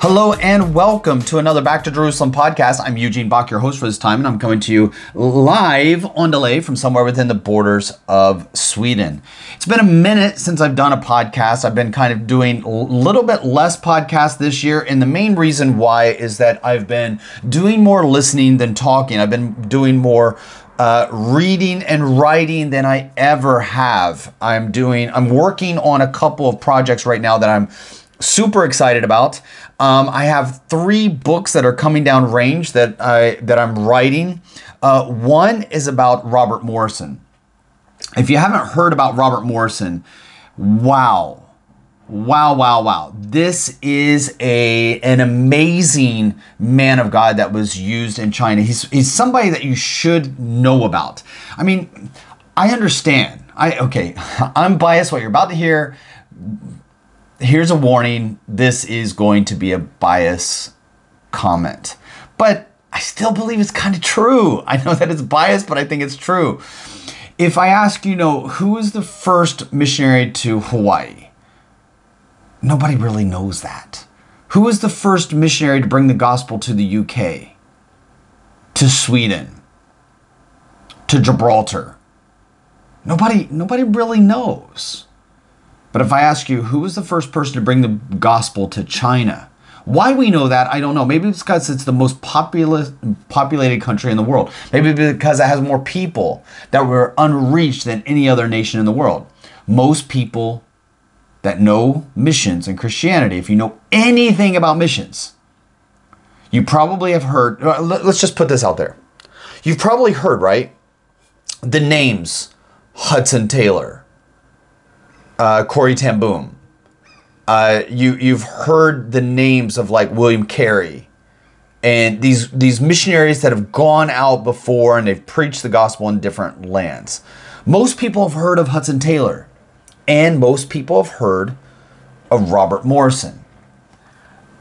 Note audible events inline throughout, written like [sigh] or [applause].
Hello and welcome to another Back to Jerusalem podcast. I'm Eugene Bach, your host for this time, and I'm coming to you live on delay from somewhere within the borders of Sweden. It's been a minute since I've done a podcast. I've been kind of doing a little bit less podcast this year, and the main reason why is that I've been doing more listening than talking. I've been doing more uh, reading and writing than I ever have. I'm doing, I'm working on a couple of projects right now that I'm super excited about. Um, I have three books that are coming down range that I that I'm writing. Uh, one is about Robert Morrison. If you haven't heard about Robert Morrison, wow, wow, wow, wow! This is a an amazing man of God that was used in China. He's he's somebody that you should know about. I mean, I understand. I okay. [laughs] I'm biased. What you're about to hear here's a warning. This is going to be a bias comment. But i still believe it's kind of true. I know that it's biased but i think it's true. If i ask you know who was the first missionary to hawaii? Nobody really knows that. Who was the first missionary to bring the gospel to the uk to sweden? To gibraltar? Nobody nobody really knows but if I ask you who was the first person to bring the gospel to China, why we know that, I don't know. Maybe it's because it's the most populous, populated country in the world. Maybe because it has more people that were unreached than any other nation in the world. Most people that know missions and Christianity, if you know anything about missions, you probably have heard, uh, let's just put this out there. You've probably heard, right? The names Hudson Taylor, uh, Corey Ten. Uh, you you've heard the names of like William Carey, and these these missionaries that have gone out before and they've preached the gospel in different lands. Most people have heard of Hudson Taylor, and most people have heard of Robert Morrison.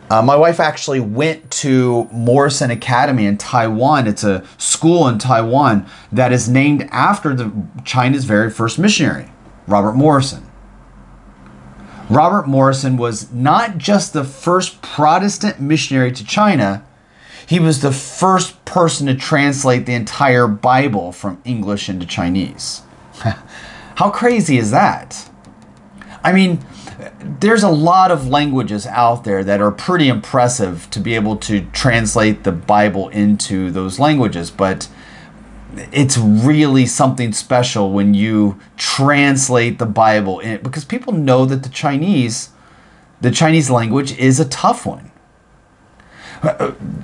Uh, my wife actually went to Morrison Academy in Taiwan. It's a school in Taiwan that is named after the China's very first missionary, Robert Morrison. Robert Morrison was not just the first Protestant missionary to China, he was the first person to translate the entire Bible from English into Chinese. [laughs] How crazy is that? I mean, there's a lot of languages out there that are pretty impressive to be able to translate the Bible into those languages, but it's really something special when you translate the Bible in, because people know that the Chinese, the Chinese language is a tough one.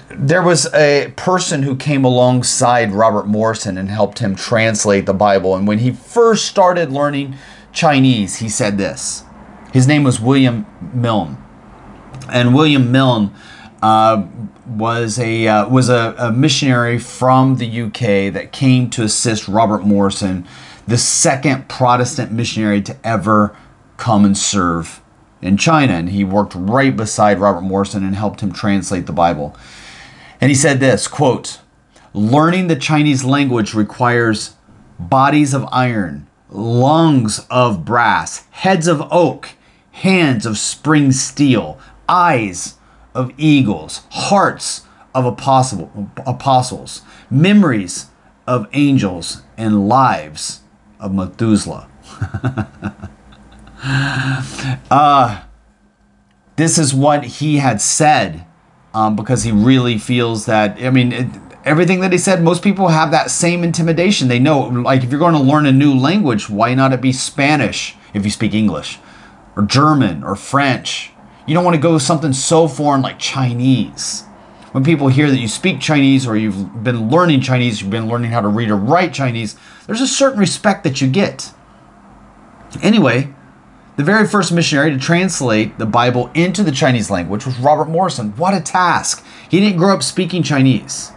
There was a person who came alongside Robert Morrison and helped him translate the Bible. And when he first started learning Chinese, he said this. His name was William Milne. And William Milne uh, was a uh, was a, a missionary from the UK that came to assist Robert Morrison, the second Protestant missionary to ever come and serve in China. And he worked right beside Robert Morrison and helped him translate the Bible. And he said this quote, learning the Chinese language requires bodies of iron, lungs of brass, heads of oak, hands of spring steel, eyes of eagles, hearts of apostle, apostles, memories of angels, and lives of Methuselah. [laughs] uh, this is what he had said um, because he really feels that, I mean, it, everything that he said, most people have that same intimidation. They know, like, if you're going to learn a new language, why not it be Spanish if you speak English, or German, or French? You don't want to go something so foreign like Chinese. When people hear that you speak Chinese or you've been learning Chinese, you've been learning how to read or write Chinese, there's a certain respect that you get. Anyway, The very first missionary to translate the Bible into the Chinese language was Robert Morrison. What a task! He didn't grow up speaking Chinese.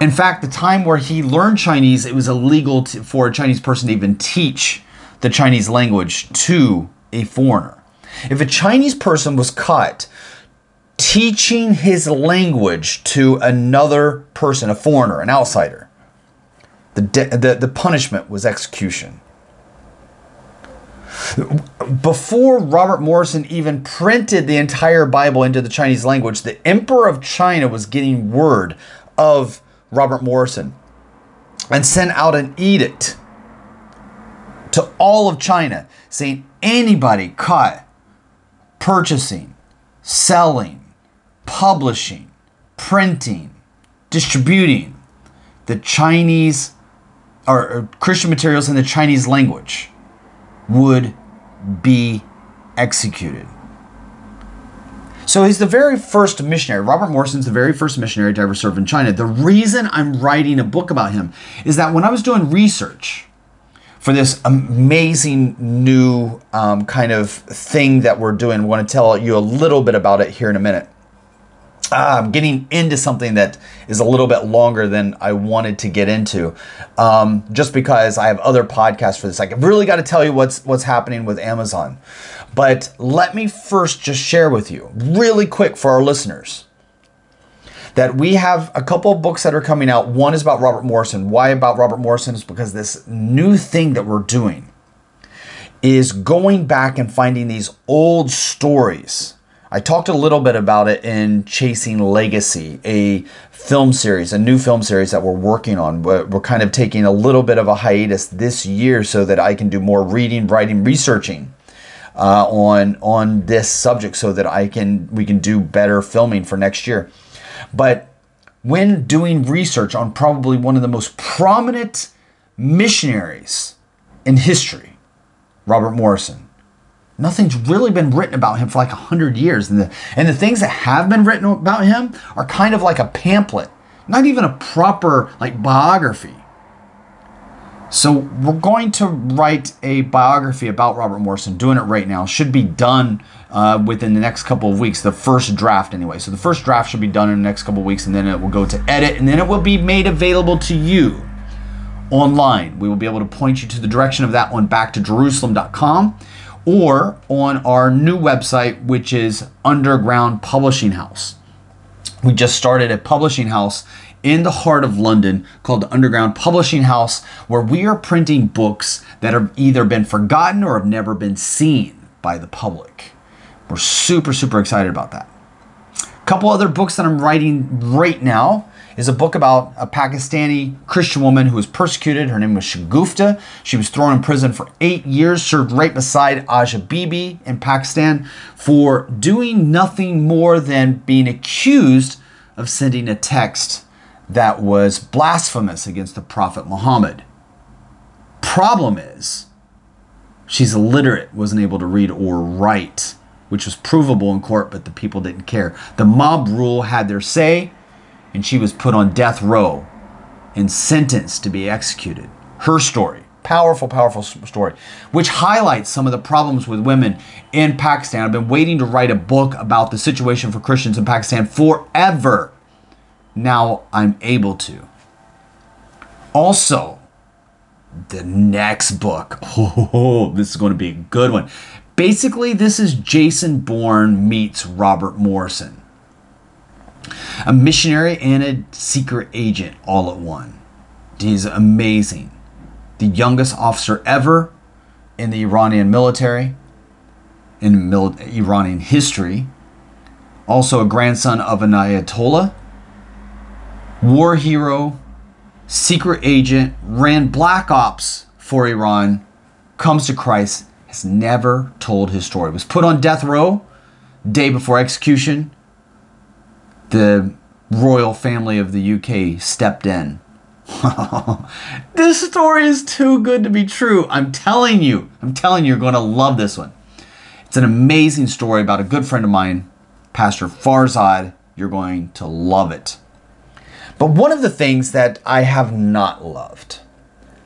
In fact, the time where he learned Chinese, it was illegal to, for a Chinese person to even teach the Chinese language to a foreigner. If a Chinese person was caught teaching his language to another person, a foreigner, an outsider, the, de- the, the punishment was execution. Before Robert Morrison even printed the entire Bible into the Chinese language, the Emperor of China was getting word of Robert Morrison and sent out an edict to all of China saying anybody caught purchasing, selling, publishing, printing, distributing the Chinese or, or Christian materials in the Chinese language would be executed. So he's the very first missionary. Robert Morrison's the very first missionary to ever serve in China. The reason I'm writing a book about him is that when I was doing research for this amazing new um, kind of thing that we're doing, I want to tell you a little bit about it here in a minute. Uh, I'm getting into something that is a little bit longer than I wanted to get into, um, just because I have other podcasts for this. I really got to tell you what's what's happening with Amazon. But let me first just share with you, really quick for our listeners, that we have a couple of books that are coming out. One is about Robert Morrison. Why about Robert Morrison is because this new thing that we're doing is going back and finding these old stories. I talked a little bit about it in Chasing Legacy, a film series, a new film series that we're working on. We're kind of taking a little bit of a hiatus this year so that I can do more reading, writing, researching uh, on on this subject so that I can we can do better filming for next year. But when doing research on probably one of the most prominent missionaries in history, Robert Morrison, nothing's really been written about him for like a hundred years, and the and the things that have been written about him are kind of like a pamphlet, not even a proper like biography. So we're going to write a biography about Robert Morrison. Doing it right now should be done uh, within the next couple of weeks. The first draft, anyway. So the first draft should be done in the next couple of weeks, and then it will go to edit, and then it will be made available to you online. We will be able to point you to the direction of that one back to Jerusalem.com or on our new website, which is Underground Publishing House. We just started a publishing house in the heart of London called the Underground Publishing House, where we are printing books that have either been forgotten or have never been seen by the public. We're super, super excited about that. A couple other books that I'm writing right now is a book about a Pakistani Christian woman who was persecuted. Her name was Shagufta. She was thrown in prison for eight years, served right beside Asia Bibi in Pakistan for doing nothing more than being accused of sending a text that was blasphemous against the Prophet Muhammad. Problem is, she's illiterate, wasn't able to read or write, which was provable in court, but the people didn't care. The mob rule had their say, and she was put on death row and sentenced to be executed. Her story, powerful, powerful story, which highlights some of the problems with women in Pakistan. I've been waiting to write a book about the situation for Christians in Pakistan forever now I'm able to. Also, the next book. [laughs] Oh, this is going to be a good one. Basically, this is Jason Bourne meets Robert Morrison. A missionary and a secret agent all at one. He's amazing. The youngest officer ever in the Iranian military, in mil- Iranian history. Also, a grandson of an Ayatollah war hero, secret agent, ran black ops for Iran, comes to Christ, has never told his story. Was put on death row day before execution. The royal family of the UK stepped in. [laughs] this story is too good to be true. I'm telling you, I'm telling you, you're going to love this one. It's an amazing story about a good friend of mine, Pastor Farzad. You're going to love it. But one of the things that I have not loved,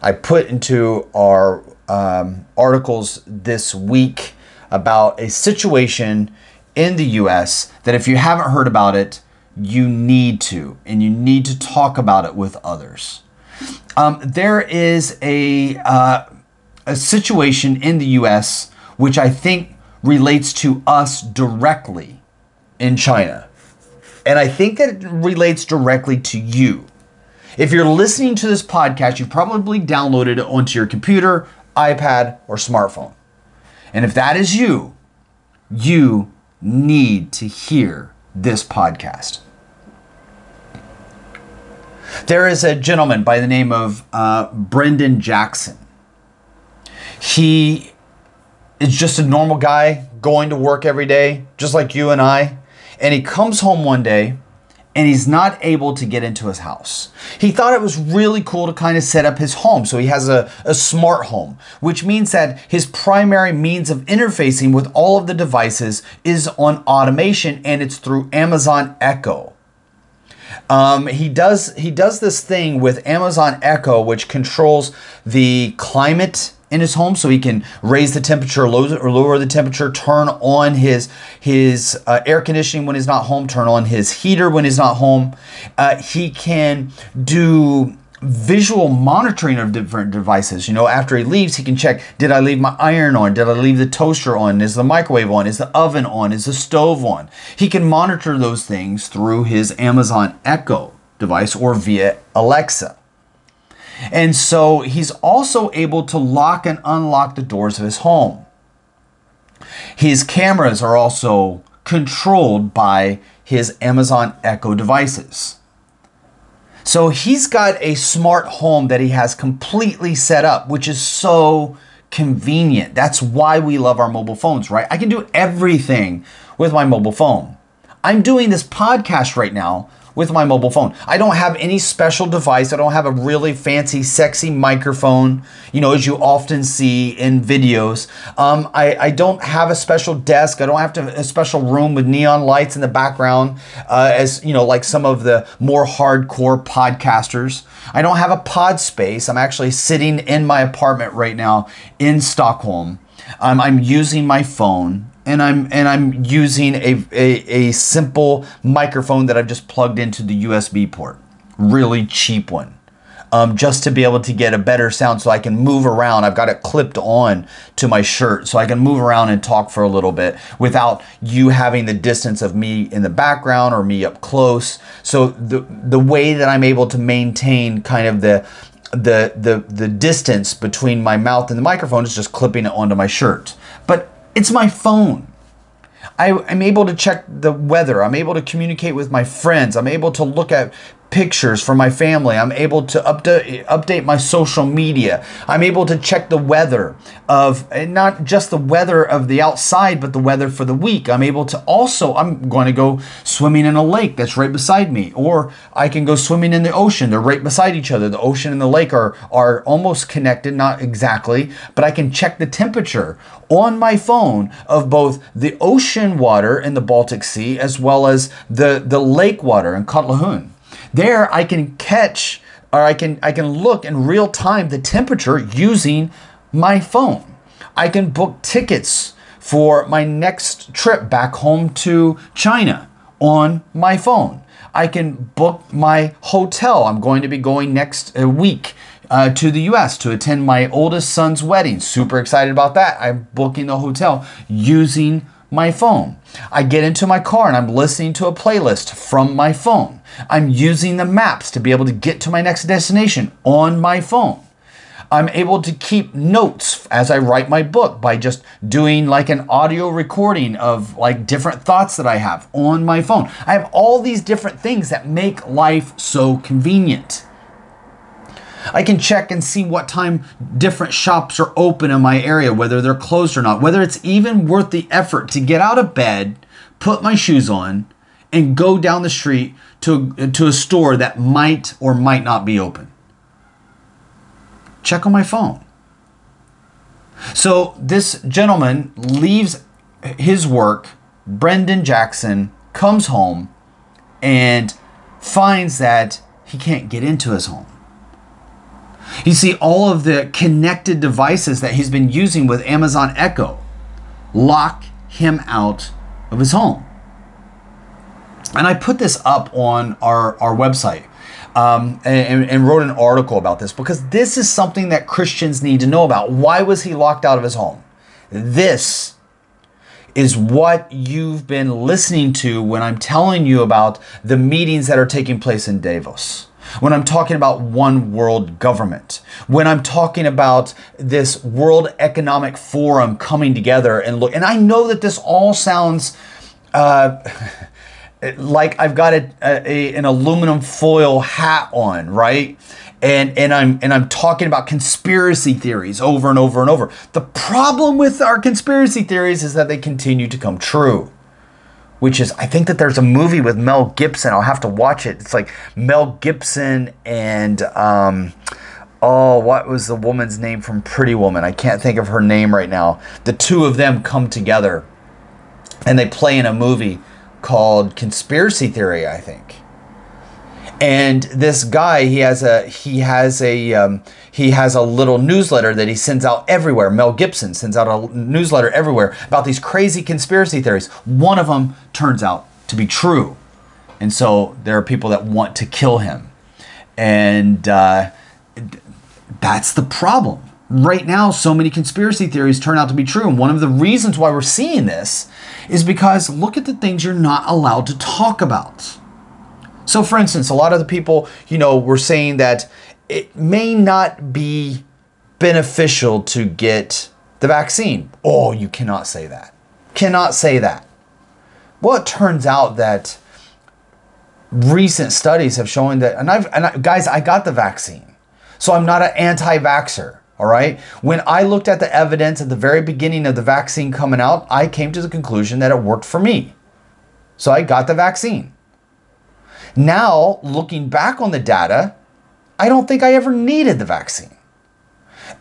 I put into our um, articles this week about a situation in the US that if you haven't heard about it, you need to, and you need to talk about it with others. Um, there is a, uh, a situation in the US which I think relates to us directly in China. And I think that it relates directly to you. If you're listening to this podcast, you've probably downloaded it onto your computer, iPad, or smartphone. And if that is you, you need to hear this podcast. There is a gentleman by the name of uh, Brendan Jackson. He is just a normal guy going to work every day, just like you and I. And he comes home one day and he's not able to get into his house. He thought it was really cool to kind of set up his home. So he has a, a smart home, which means that his primary means of interfacing with all of the devices is on automation and it's through Amazon Echo. Um, he does he does this thing with Amazon Echo, which controls the climate in his home, so he can raise the temperature, or lower the temperature, turn on his his uh, air conditioning when he's not home, turn on his heater when he's not home. Uh, he can do visual monitoring of different devices. You know, after he leaves, he can check did I leave my iron on? Did I leave the toaster on? Is the microwave on? Is the oven on? Is the stove on? He can monitor those things through his Amazon Echo device or via Alexa. And so he's also able to lock and unlock the doors of his home. His cameras are also controlled by his Amazon Echo devices. So he's got a smart home that he has completely set up, which is so convenient. That's why we love our mobile phones, right? I can do everything with my mobile phone. I'm doing this podcast right now with my mobile phone. I don't have any special device. I don't have a really fancy, sexy microphone, you know, as you often see in videos. Um, I, I don't have a special desk. I don't have to a special room with neon lights in the background, uh, as you know, like some of the more hardcore podcasters. I don't have a pod space. I'm actually sitting in my apartment right now in Stockholm. Um, I'm using my phone and I'm and I'm using a, a, a simple microphone that I've just plugged into the USB port. Really cheap one. Um, just to be able to get a better sound so I can move around. I've got it clipped on to my shirt so I can move around and talk for a little bit without you having the distance of me in the background or me up close. So the the way that I'm able to maintain kind of the the the the distance between my mouth and the microphone is just clipping it onto my shirt. It's my phone. I, am able to check the weather. I'm able to communicate with my friends. I'm able to look at pictures for my family. I'm able to update update my social media. I'm able to check the weather of not just the weather of the outside, but the weather for the week. I'm able to also I'm going to go swimming in a lake that's right beside me, or I can go swimming in the ocean. They're right beside each other. The ocean and the lake are are almost connected, not exactly, but I can check the temperature on my phone of both the ocean water in the Baltic Sea as well as the the lake water in Kotlahun. There I can catch or I can I can look in real time the temperature using my phone. I can book tickets for my next trip back home to China on my phone. I can book my hotel. I'm going to be going next uh, week uh, to the US to attend my oldest son's wedding. Super excited about that. I'm booking the hotel using my phone. I get into my car and I'm listening to a playlist from my phone. I'm using the maps to be able to get to my next destination on my phone. I'm able to keep notes as I write my book by just doing like an audio recording of like different thoughts that I have on my phone. I have all these different things that make life so convenient. I can check and see what time different shops are open in my area, whether they're closed or not, whether it's even worth the effort to get out of bed, put my shoes on, and go down the street to, to a store that might or might not be open. Check on my phone. So this gentleman leaves his work, Brendan Jackson comes home and finds that he can't get into his home. You see all of the connected devices that he's been using with Amazon Echo lock him out of his home. And I put this up on our, our website um, and, and wrote an article about this because this is something that Christians need to know about. Why was he locked out of his home? This is what you've been listening to when I'm telling you about the meetings that are taking place in Davos. When I'm talking about one world government, when I'm talking about this World Economic Forum coming together and look, and I know that this all sounds uh, [laughs] like I've got a, a, an aluminum foil hat on, right? And and I'm and I'm talking about conspiracy theories over and over and over. The problem with our conspiracy theories is that they continue to come true. Which is, I think that there's a movie with Mel Gibson. I'll have to watch it. It's like Mel Gibson and um, oh, what was the woman's name from Pretty Woman? I can't think of her name right now. The two of them come together, and they play in a movie called Conspiracy Theory, I think. And this guy, he has a he has a um, he has a little newsletter that he sends out everywhere. Mel Gibson sends out a newsletter everywhere about these crazy conspiracy theories. One of them turns out to be true, and so there are people that want to kill him, and uh, that's the problem. Right now, so many conspiracy theories turn out to be true, and one of the reasons why we're seeing this is because look at the things you're not allowed to talk about. So, for instance, a lot of the people, you know, were saying that it may not be beneficial to get the vaccine. Oh, you cannot say that. Cannot say that. Well, it turns out that recent studies have shown that, and I've, and I, guys, I got the vaccine. So I'm not an anti vaxxer. All right. When I looked at the evidence at the very beginning of the vaccine coming out, I came to the conclusion that it worked for me. So I got the vaccine. Now, looking back on the data, I don't think I ever needed the vaccine.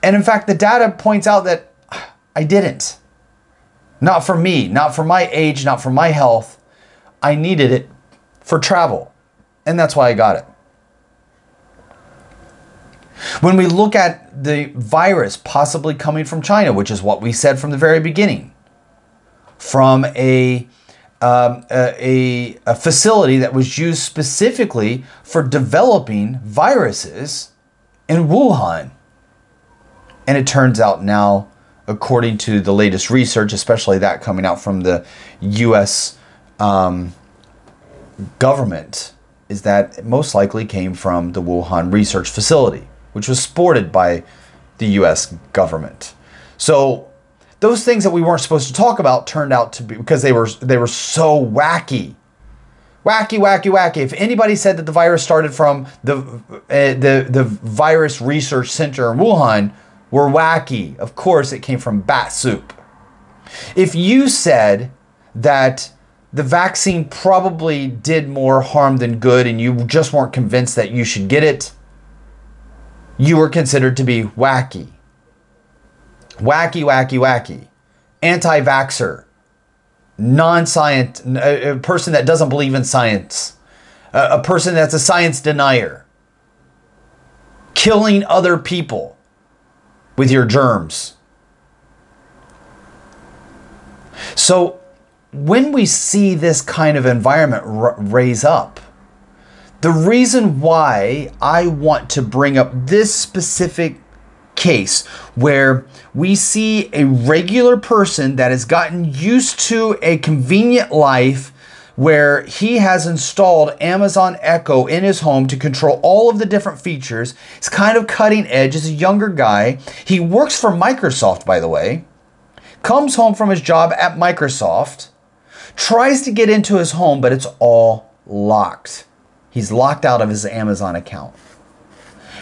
And in fact, the data points out that ah, I didn't. Not for me, not for my age, not for my health. I needed it for travel. And that's why I got it. When we look at the virus possibly coming from China, which is what we said from the very beginning, from a um, a, a facility that was used specifically for developing viruses in Wuhan. And it turns out now, according to the latest research, especially that coming out from the US um, government, is that it most likely came from the Wuhan research facility, which was supported by the US government. So those things that we weren't supposed to talk about turned out to be because they were they were so wacky. Wacky wacky wacky. If anybody said that the virus started from the uh, the the virus research center in wuhan were wacky of course it came from bat soup. If you said that the vaccine probably did more harm than good and you just weren't convinced that you should get it you were considered to be wacky wacky, wacky, wacky, anti vaxxer, non science, uh, a person that doesn't believe in science, a person that's a science denier, killing other people with your germs. So, when we see this kind of environment r- raise up, the reason why I want to bring up this specific case where we see a regular person that has gotten used to a convenient life where he has installed Amazon Echo in his home to control all of the different features. He's kind of cutting edge, is a younger guy. He works for Microsoft, by the way, comes home from his job at Microsoft, tries to get into his home, but it's all locked. He's locked out of his Amazon account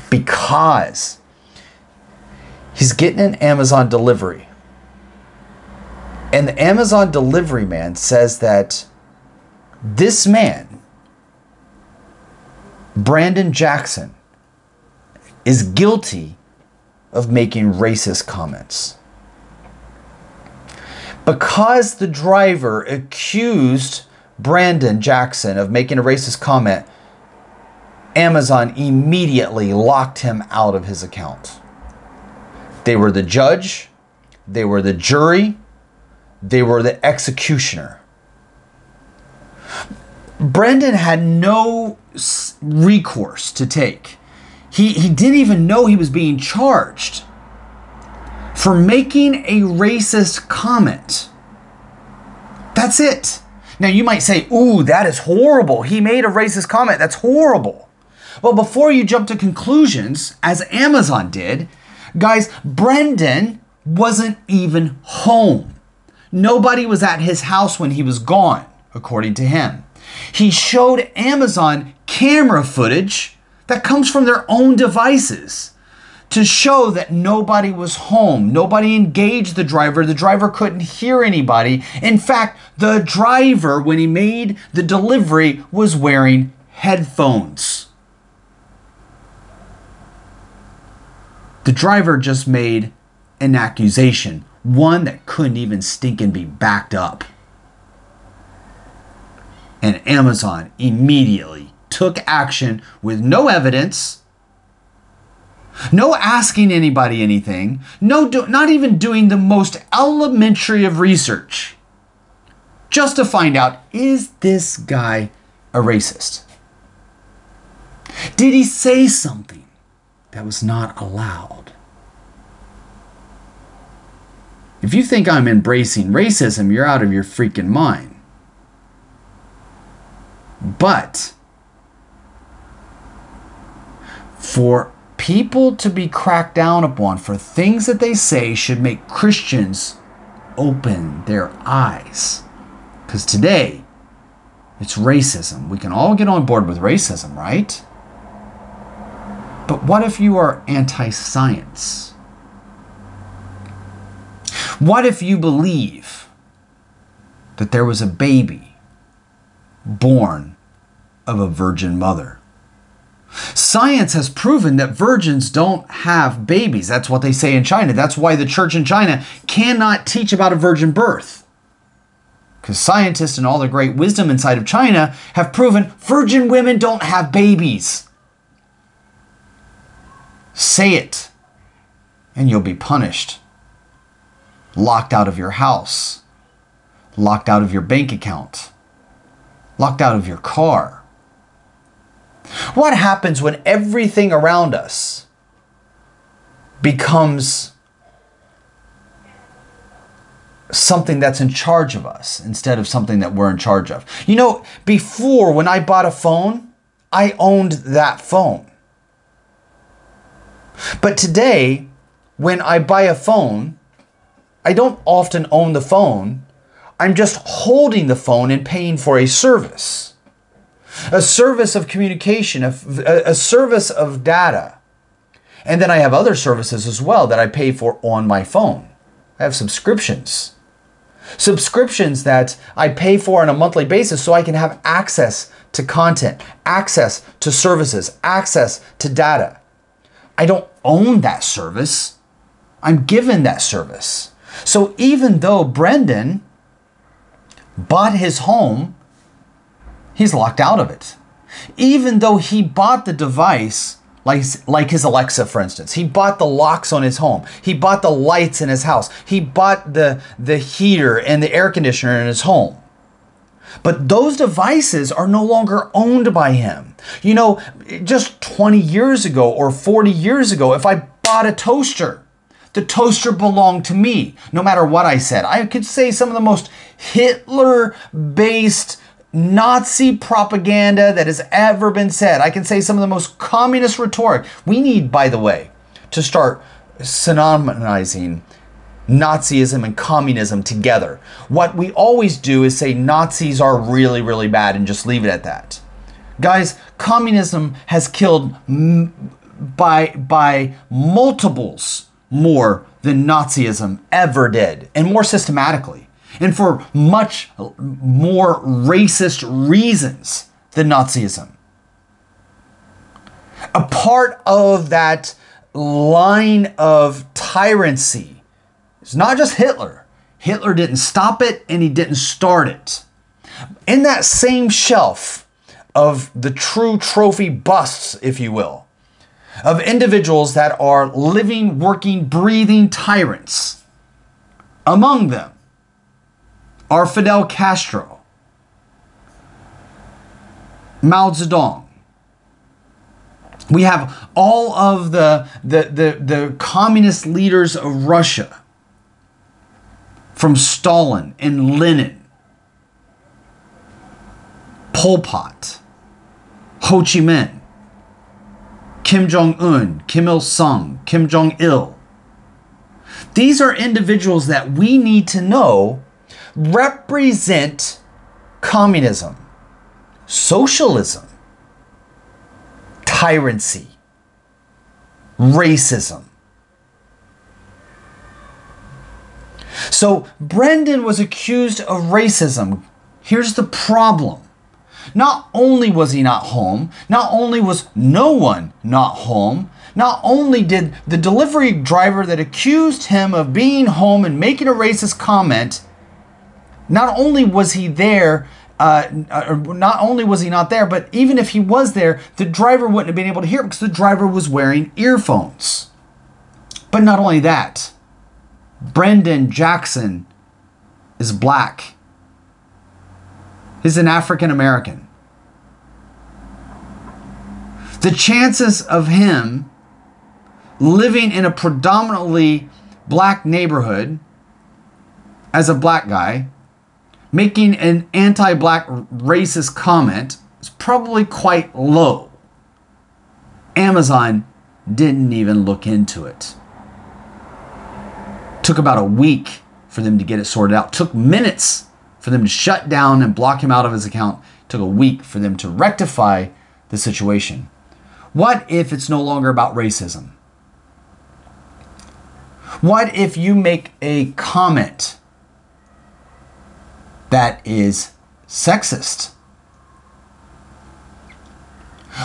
because he's getting an Amazon delivery. And the Amazon delivery man says that this man, Brandon Jackson, is guilty of making racist comments. Because the driver accused Brandon Jackson of making a racist comment, Amazon immediately locked him out of his account. They were the judge, they were the jury, they were the executioner. Brendan had no recourse to take. He, he didn't even know he was being charged for making a racist comment. That's it. Now you might say, ooh, that is horrible. He made a racist comment. That's horrible. Well, before you jump to conclusions, as Amazon did, guys, Brendan wasn't even home. Nobody was at his house when he was gone, according to him. He showed Amazon camera footage that comes from their own devices to show that nobody was home. Nobody engaged the driver. The driver couldn't hear anybody. In fact, the driver, when he made the delivery, was wearing headphones. The driver just made an accusation, one that couldn't even stink and be backed up. And Amazon immediately took action with no evidence, no asking anybody anything, no do, not even doing the most elementary of research, just to find out is this guy a racist? Did he say something that was not allowed? If you think I'm embracing racism, you're out of your freaking mind. But for people to be cracked down upon for things that they say should make Christians open their eyes. Because today, it's racism. We can all get on board with racism, right? But what if you are anti science? What if you believe that there was a baby born of a virgin mother? Science has proven that virgins don't have babies. That's what they say in China. That's why the church in China cannot teach about a virgin birth. Because scientists and all the great wisdom inside of China have proven virgin women don't have babies. Say it, and you'll be punished. Locked out of your house, locked out of your bank account, locked out of your car. What happens when everything around us becomes something that's in charge of us instead of something that we're in charge of? You know, before when I bought a phone, I owned that phone. But today, when I buy a phone, I don't often own the phone. I'm just holding the phone and paying for a service a service of communication, a, a, service of data. And then I have other services as well that I pay for on my phone. I have subscriptions. Subscriptions that I pay for on a monthly basis so I can have access to content, access to services, access to data. I don't own that service, I'm given that service. So even though Brendan bought his home he's locked out of it. Even though he bought the device, like, like his Alexa, for instance, he bought the locks on his home, he bought the lights in his house, he bought the, the heater and the air conditioner in his home. But those devices are no longer owned by him. You know, just 20 years ago or 40 years ago, if I bought a toaster, the toaster belonged to me, no matter what I said. I could say some of the most Hitler based Nazi propaganda that has ever been said. I can say some of the most communist rhetoric. We need, by the way, to start synonymizing Nazism and communism together. What we always do is say Nazis are really, really bad and just leave it at that. Guys, communism has killed m- by, by multiples more than Nazism ever did, and more systematically and for much more racist reasons than Nazism. A part of that line of tyranny is not just Hitler. Hitler didn't stop it and he didn't start it. In that same shelf of the true trophy busts, if you will, of individuals that are living, working, breathing tyrants. Among them are Fidel Castro, Mao Zedong. We have all of the, the, the, the communist leaders of Russia, from Stalin and Lenin, Pol Pot, Ho Chi Minh, Kim Jong un, Kim Il sung, Kim Jong il. These are individuals that we need to know represent communism, socialism, tyranny, racism. So Brendan was accused of racism. Here's the problem. Not only was he not home, not only was no one not home, not only did the delivery driver that accused him of being home and making a racist comment, not only was he there, uh, uh, not only was he not there, but even if he was there, the driver wouldn't have been able to hear because the driver was wearing earphones. But not only that, Brendan Jackson is black. He's an African American. The chances of him living in a predominantly black neighborhood as a black guy, making an anti black racist comment, is probably quite low. Amazon didn't even look into it. Took about a week for them to get it sorted out. Took minutes for them to shut down and block him out of his account. Took a week for them to rectify the situation. What if it's no longer about racism? What if you make a comment that is sexist?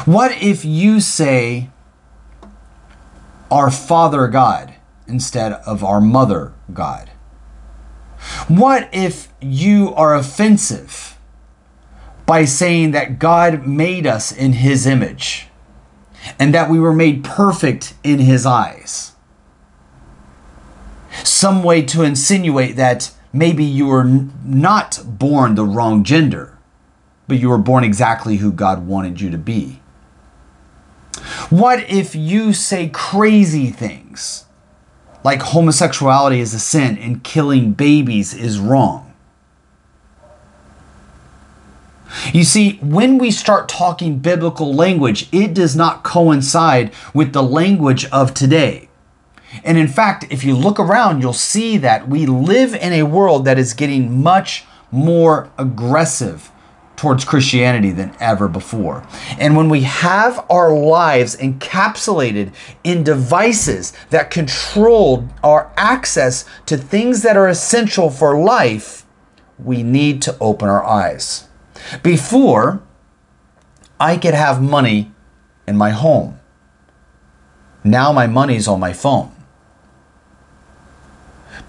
What if you say, our Father God? Instead of our mother God? What if you are offensive by saying that God made us in his image and that we were made perfect in his eyes? Some way to insinuate that maybe you were not born the wrong gender, but you were born exactly who God wanted you to be. What if you say crazy things like homosexuality is a sin and killing babies is wrong. You see, when we start talking biblical language, it does not coincide with the language of today. And in fact, if you look around, you'll see that we live in a world that is getting much more aggressive towards Christianity than ever before. And when we have our lives encapsulated in devices that control our access to things that are essential for life, we need to open our eyes. Before, I could have money in my home. Now my money's on my phone.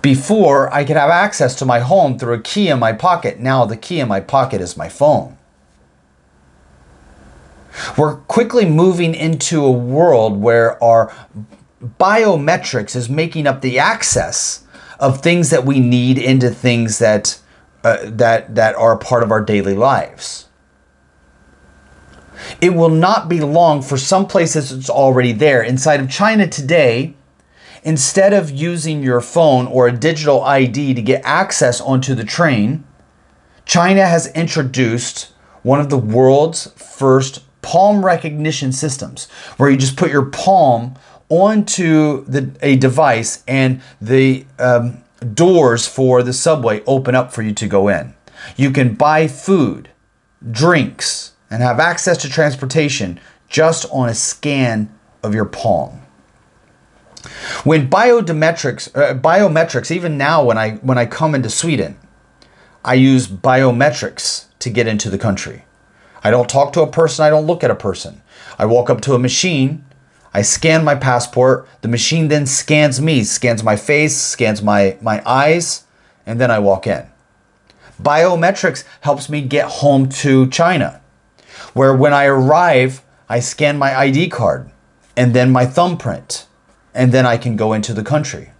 Before, I could have access to my home through a key in my pocket. Now, the key in my pocket is my phone. We're quickly moving into a world where our biometrics is making up the access of things that we need into things that uh, that that are part of our daily lives. It will not be long for some places it's already there. Inside of China today, instead of using your phone or a digital ID to get access onto the train, China has introduced one of the world's first palm recognition systems where you just put your palm onto the, a device and the um, doors for the subway open up for you to go in. You can buy food, drinks, and have access to transportation just on a scan of your palm. When biometrics, uh, biometrics, even now when I when I come into Sweden, I use biometrics to get into the country. I don't talk to a person, I don't look at a person. I walk up to a machine, I scan my passport, the machine then scans me, scans my face, scans my, my eyes, and then I walk in. Biometrics helps me get home to China. where when I arrive, I scan my ID card and then my thumbprint, and then I can go into the country.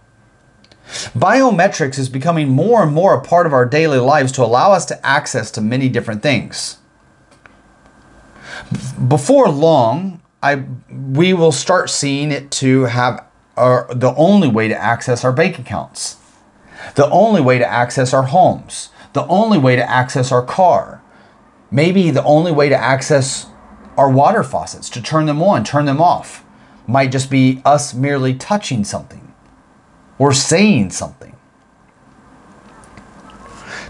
Biometrics is becoming more and more a part of our daily lives to allow us to access to many different things. Before long, I we will start seeing it to have our, the only way to access our bank accounts, the only way to access our homes, the only way to access our car, maybe the only way to access our water faucets to turn them on, turn them off, might just be us merely touching something or saying something.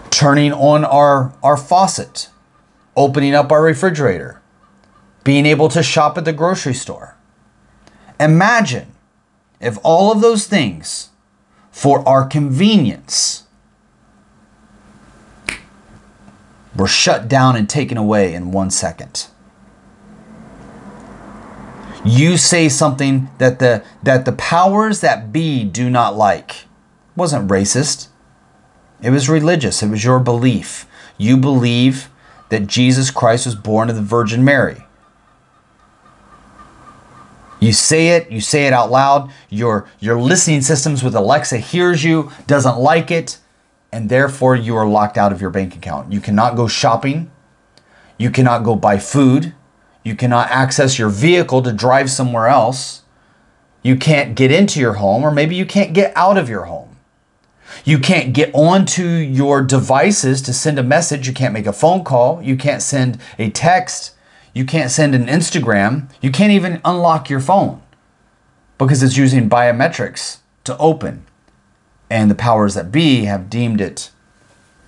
Turning on our, our faucet, opening up our refrigerator, being able to shop at the grocery store. Imagine if all of those things for our convenience were shut down and taken away in one second. You say something that the that the powers that be do not like. It wasn't racist. It was religious. It was your belief. You believe that Jesus Christ was born of the Virgin Mary. You say it, you say it out loud. Your your listening systems with Alexa hears you, doesn't like it, and therefore you are locked out of your bank account. You cannot go shopping. You cannot go buy food. You cannot access your vehicle to drive somewhere else. You can't get into your home, or maybe you can't get out of your home. You can't get onto your devices to send a message. You can't make a phone call. You can't send a text. You can't send an Instagram. You can't even unlock your phone because it's using biometrics to open. And the powers that be have deemed it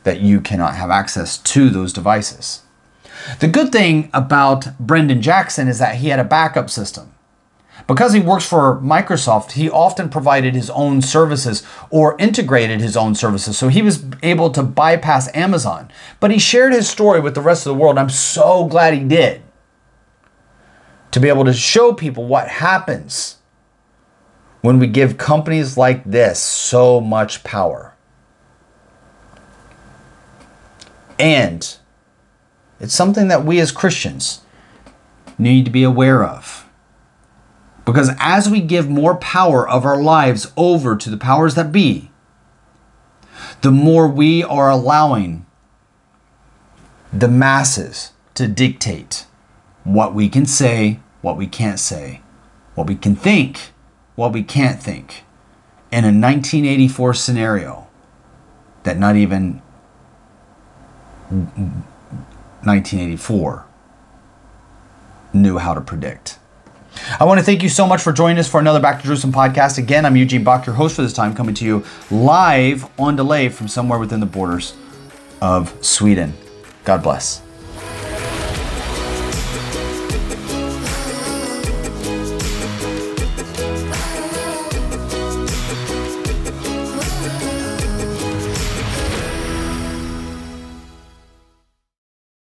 that you cannot have access to those devices. The good thing about Brandon Jackson is that he had a backup system. Because he works for Microsoft, he often provided his own services or integrated his own services. So he was able to bypass Amazon. But he shared his story with the rest of the world. I'm so glad he did. To be able to show people what happens when we give companies like this so much power. And it's something that we as Christians need to be aware of. Because as we give more power of our lives over to the powers that be, the more we are allowing the masses to dictate what we can say, what we can't say, what we can think, what we can't think. In a 1984 scenario that not even 1984 knew how to predict. I want to thank you so much for joining us for another Back to Jerusalem podcast. Again, I'm Eugene Bach, your host for this time, coming to you live on delay from somewhere within the borders of Sweden. God bless.